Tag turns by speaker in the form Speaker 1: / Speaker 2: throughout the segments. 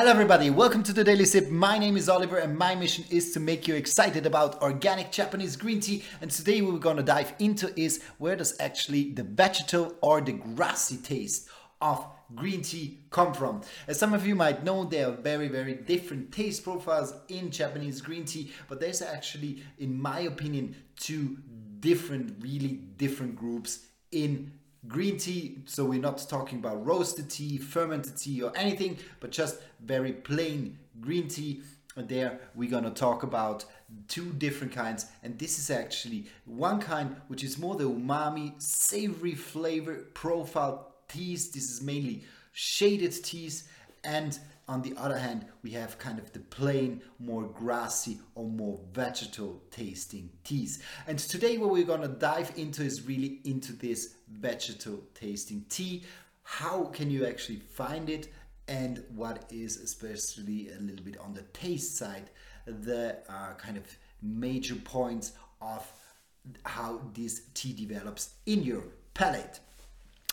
Speaker 1: Hello everybody, welcome to the Daily Sip. My name is Oliver and my mission is to make you excited about organic Japanese green tea. And today we're gonna dive into is where does actually the vegetal or the grassy taste of green tea come from. As some of you might know, there are very, very different taste profiles in Japanese green tea, but there's actually, in my opinion, two different, really different groups in green tea. So we're not talking about roasted tea, fermented tea, or anything, but just very plain green tea. And there we're gonna talk about two different kinds. And this is actually one kind which is more the umami, savory flavor profile teas. This is mainly shaded teas. And on the other hand, we have kind of the plain, more grassy or more vegetal tasting teas. And today what we're gonna dive into is really into this vegetal tasting tea. How can you actually find it? And what is especially a little bit on the taste side, the uh, kind of major points of how this tea develops in your palate.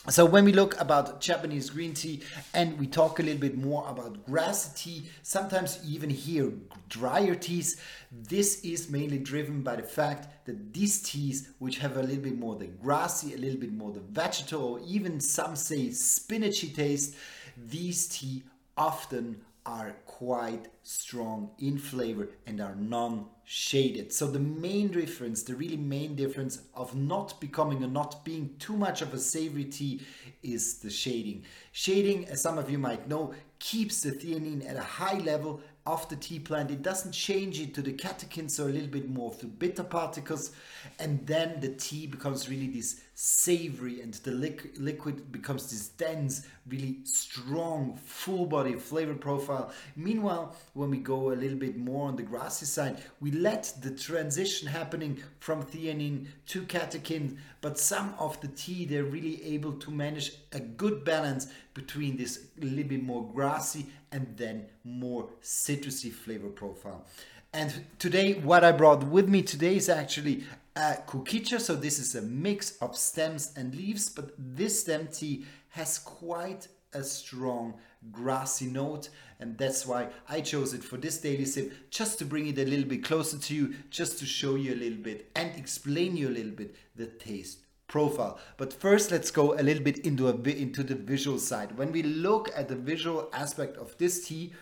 Speaker 1: So when we look about Japanese green tea and we talk a little bit more about grass tea, sometimes even hear drier teas, this is mainly driven by the fact that these teas, which have a little bit more the grassy, a little bit more the vegetal, or even some say spinachy taste, these tea often are quite strong in flavor and are non-shaded. So the main difference, the really main difference of not becoming or not being too much of a savory tea is the shading. Shading, as some of you might know, keeps the theanine at a high level of the tea plant. It doesn't change it to the catechins, so a little bit more of the bitter particles. And then the tea becomes really this savory and the liquid becomes this dense, really strong, full body flavor profile. Meanwhile, when we go a little bit more on the grassy side, we let the transition happening from theanine to catechin, but some of the tea, they're really able to manage a good balance between this little bit more grassy and then more citrusy flavor profile. And today, what I brought with me today is actually a kukicha. So this is a mix of stems and leaves, but this stem tea has quite a strong grassy note and that's why I chose it for this daily sip just to bring it a little bit closer to you just to show you a little bit and explain you a little bit the taste profile. But first, let's go a little bit into a bit into the visual side. When we look at the visual aspect of this tea,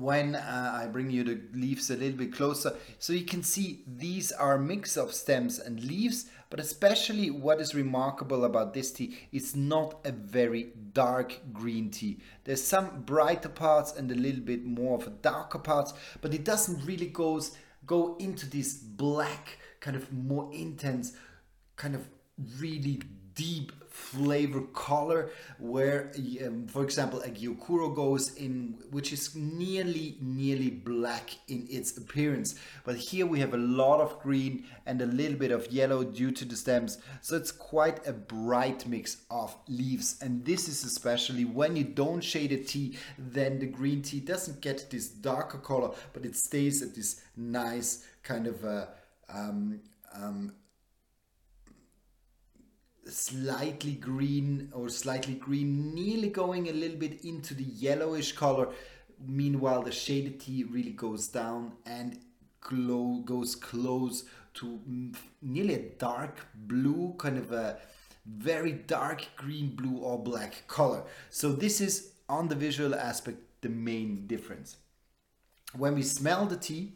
Speaker 1: when uh, I bring you the leaves a little bit closer, so you can see these are a mix of stems and leaves, but especially what is remarkable about this tea, it's not a very dark green tea. There's some brighter parts and a little bit more of a darker parts, but it doesn't really goes go into this black kind of more intense kind of really deep flavor color where um, for example a gyokuro goes in which is nearly nearly black in its appearance. But here we have a lot of green and a little bit of yellow due to the stems. So it's quite a bright mix of leaves. And this is especially when you don't shade a tea then the green tea doesn't get this darker color but it stays at this nice kind of a um, um, slightly green or slightly green, nearly going a little bit into the yellowish color. Meanwhile, the shaded tea really goes down and glow, goes close to nearly a dark blue, kind of a very dark green, blue or black color. So this is on the visual aspect the main difference. When we smell the tea,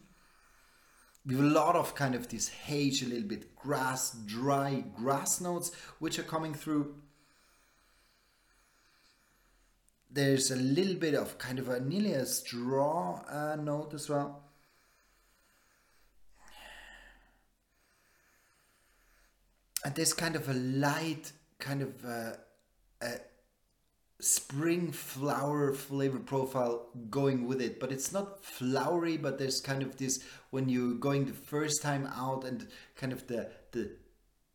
Speaker 1: we have a lot of kind of this haze, a little bit grass, dry grass notes, which are coming through. There's a little bit of kind of a nearly a straw uh, note as well. And there's kind of a light, kind of uh, a, a spring flower flavor profile going with it but it's not flowery but there's kind of this when you're going the first time out and kind of the the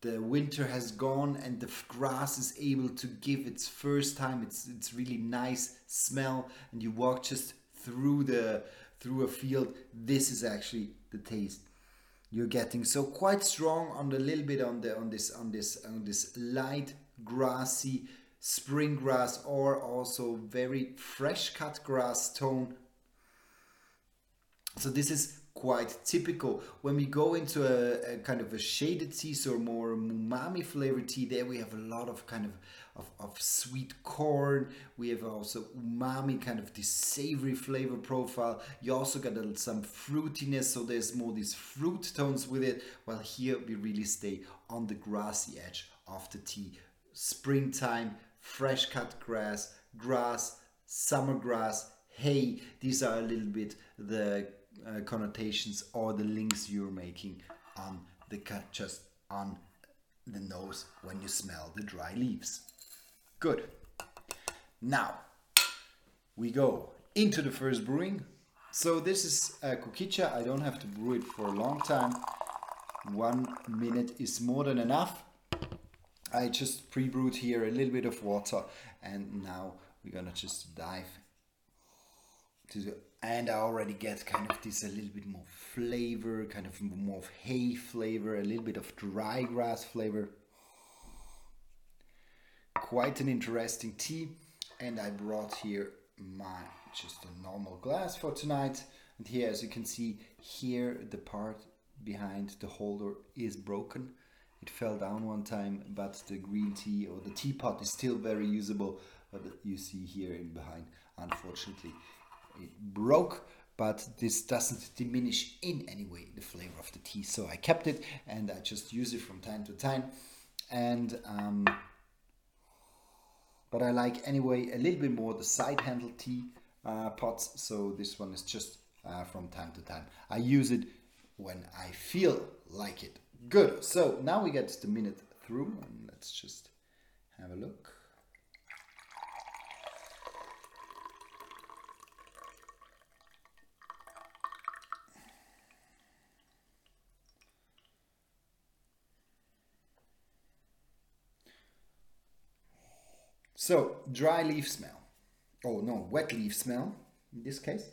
Speaker 1: the winter has gone and the grass is able to give its first time it's it's really nice smell and you walk just through the through a field this is actually the taste you're getting. So quite strong on the little bit on the on this on this on this light grassy spring grass or also very fresh cut grass tone. So this is quite typical. When we go into a, a, kind of a shaded tea, so more umami flavored tea, there we have a lot of kind of, of, of sweet corn. We have also umami, kind of this savory flavor profile. You also got a, some fruitiness, so there's more these fruit tones with it. While here we really stay on the grassy edge of the tea. Springtime, fresh cut grass, grass, summer grass, hay. These are a little bit the uh, connotations or the links you're making on the cut just on the nose when you smell the dry leaves. Good. Now we go into the first brewing. So this is a kukicha. I don't have to brew it for a long time. One minute is more than enough. I just pre-brewed here a little bit of water and now we're gonna just dive to the and I already get kind of this a little bit more flavor, kind of more of hay flavor, a little bit of dry grass flavor. Quite an interesting tea, and I brought here my just a normal glass for tonight. And here, as you can see, here the part behind the holder is broken. It fell down one time, but the green tea or the teapot is still very usable. But you see here in behind, unfortunately, it broke but this doesn't diminish in any way the flavor of the tea. So I kept it and I just use it from time to time and um, but I like anyway a little bit more the side handle tea uh, pots. So this one is just uh, from time to time. I use it when I feel like it good so now we get the minute through and let's just have a look So, dry leaf smell. Oh no, wet leaf smell in this case.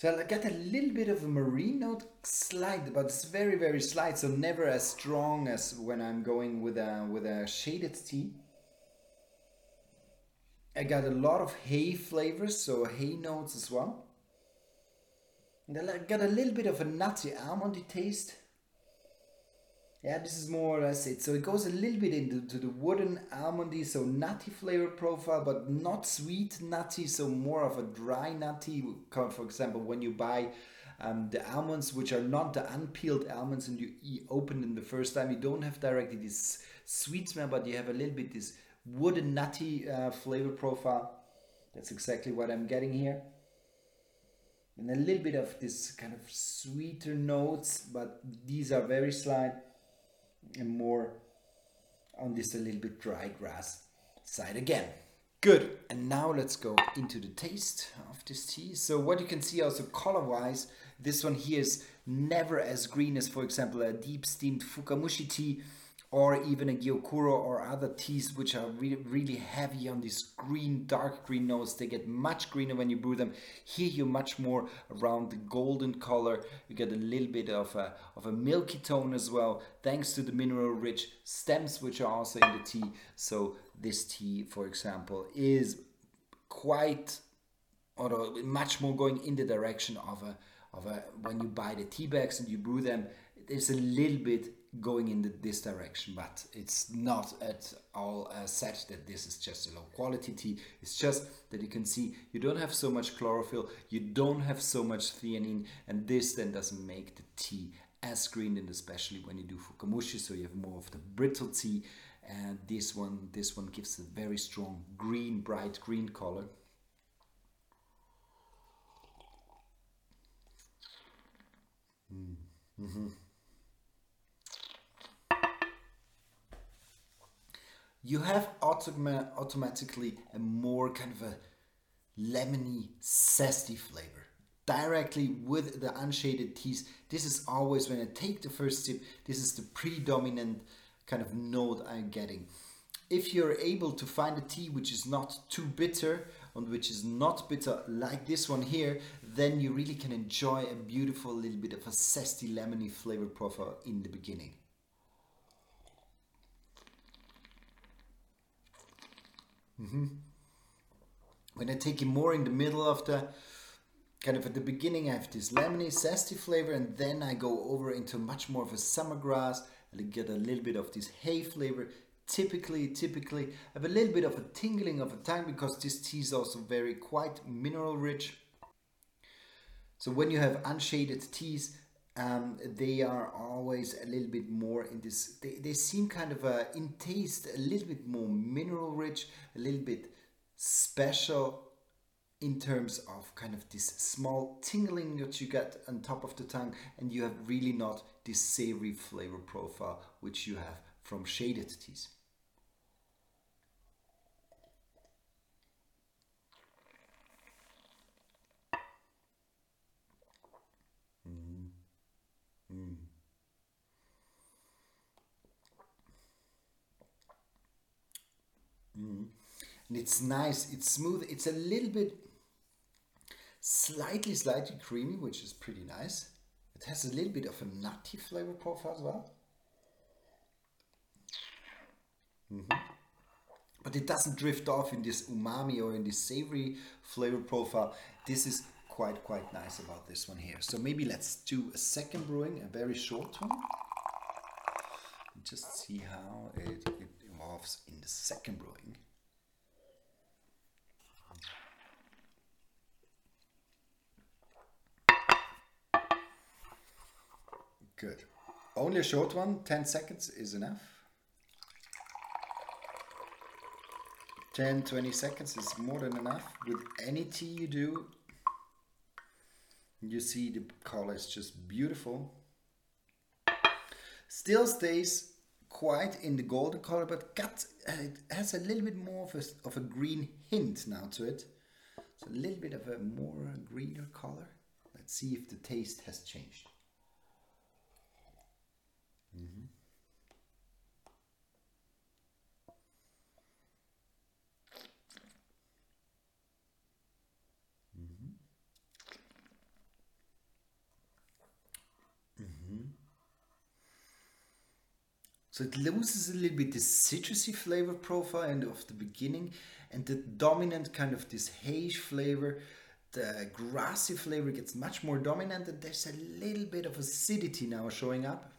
Speaker 1: So I got a little bit of a marine note, slight, but it's very, very slight, so never as strong as when I'm going with a, with a shaded tea. I got a lot of hay flavors, so hay notes as well. And I got a little bit of a nutty almondy taste. Yeah, this is more or less it. So it goes a little bit into the wooden almondy, so nutty flavor profile, but not sweet nutty, so more of a dry nutty. For example, when you buy um, the almonds, which are not the unpeeled almonds, and you open them the first time, you don't have directly this sweet smell, but you have a little bit this wooden nutty uh, flavor profile. That's exactly what I'm getting here. And a little bit of this kind of sweeter notes, but these are very slight more on this a little bit dry grass side again. Good, and now let's go into the taste of this tea. So what you can see also color-wise, this one here is never as green as, for example, a deep steamed Fukamushi tea or even a Gyokuro or other teas which are re really heavy on this green, dark green notes. They get much greener when you brew them. Here you're much more around the golden color. You get a little bit of a, of a milky tone as well, thanks to the mineral rich stems which are also in the tea. So this tea, for example, is quite or much more going in the direction of a of a when you buy the tea bags and you brew them, there's a little bit going in the, this direction, but it's not at all uh, said that this is just a low quality tea. It's just that you can see you don't have so much chlorophyll, you don't have so much theanine, and this then doesn't make the tea as green, and especially when you do fukamushi, so you have more of the brittle tea. And this one, this one gives a very strong green, bright green color. Mm. Mm -hmm. You have automa automatically a more kind of a lemony, zesty flavor directly with the unshaded teas. This is always when I take the first sip, this is the predominant kind of note I'm getting. If you're able to find a tea which is not too bitter and which is not bitter like this one here, then you really can enjoy a beautiful little bit of a zesty lemony flavor profile in the beginning. Mm-hmm. When I take it more in the middle of the kind of at the beginning, I have this lemony, zesty flavor, and then I go over into much more of a summer grass and I get a little bit of this hay flavor. Typically, typically, I have a little bit of a tingling of a tongue because this tea is also very quite mineral rich. So when you have unshaded teas, um, they are always a little bit more in this. They, they seem kind of a, in taste a little bit more mineral rich, a little bit special in terms of kind of this small tingling that you get on top of the tongue, and you have really not this savory flavor profile which you have from shaded teas. Mm. And it's nice, it's smooth, it's a little bit slightly, slightly creamy, which is pretty nice. It has a little bit of a nutty flavor profile as well. Mm -hmm. But it doesn't drift off in this umami or in this savory flavor profile. This is quite, quite nice about this one here. So maybe let's do a second brewing, a very short one. Just see how it, it evolves in the second brewing. Good. Only a short one, 10 seconds is enough. 10, 20 seconds is more than enough. With any tea you do, you see the color is just beautiful. Still stays quite in the golden color, but got, uh, it has a little bit more of a, of a green hint now to it. It's a little bit of a more greener color. Let's see if the taste has changed. Mm -hmm. So it loses a little bit the citrusy flavor profile and of the beginning and the dominant kind of this haze flavor the grassy flavor gets much more dominant and there's a little bit of acidity now showing up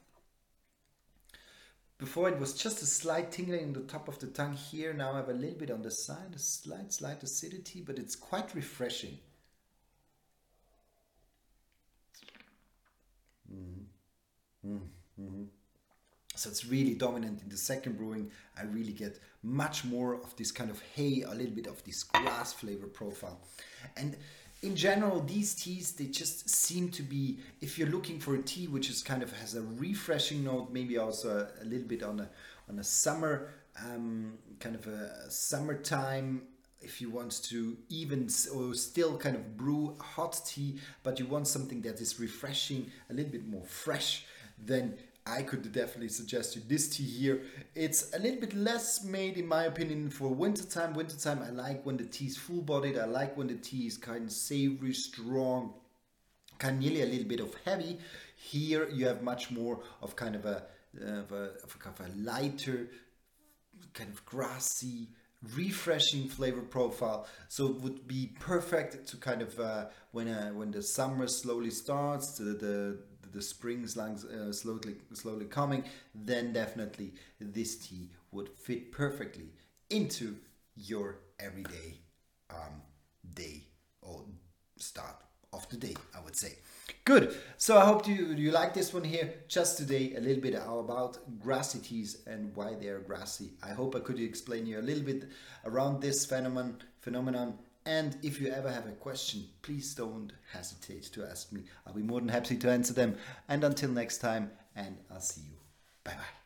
Speaker 1: before it was just a slight tingling in the top of the tongue. Here now I have a little bit on the side, a slight, slight acidity, but it's quite refreshing. Mm. Mm. Mm. So it's really dominant in the second brewing. I really get much more of this kind of hay, a little bit of this grass flavor profile. And in general, these teas, they just seem to be, if you're looking for a tea which is kind of has a refreshing note, maybe also a, a little bit on a, on a summer, um, kind of a summertime, if you want to even or still kind of brew hot tea, but you want something that is refreshing, a little bit more fresh, then I could definitely suggest you this tea here. It's a little bit less made in my opinion for wintertime. Wintertime I like when the tea is full bodied. I like when the tea is kind of savory, strong, kind of nearly a little bit of heavy. Here you have much more of kind of a, of a, of a, kind of a lighter, kind of grassy, refreshing flavor profile so it would be perfect to kind of uh, when uh, when the summer slowly starts the, the the spring is uh, slowly slowly coming, then definitely this tea would fit perfectly into your everyday um, day or start of the day, I would say. Good. So I hope you you like this one here. Just today, a little bit about grassy teas and why they are grassy. I hope I could explain you a little bit around this phenomenon phenomenon and if you ever have a question, please don't hesitate to ask me. I'll be more than happy to answer them. And until next time, and I'll see you. Bye bye.